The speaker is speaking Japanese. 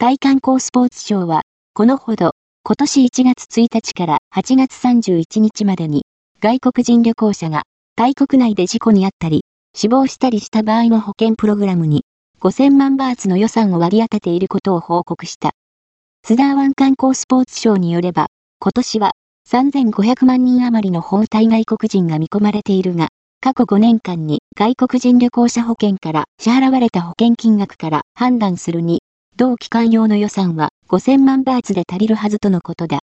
タイ観光スポーツ省は、このほど、今年1月1日から8月31日までに、外国人旅行者が、タイ国内で事故に遭ったり、死亡したりした場合の保険プログラムに、5000万バーツの予算を割り当てていることを報告した。津田湾観光スポーツ省によれば、今年は3500万人余りの本体外国人が見込まれているが、過去5年間に外国人旅行者保険から支払われた保険金額から判断するに、同機関用の予算は5000万バーツで足りるはずとのことだ。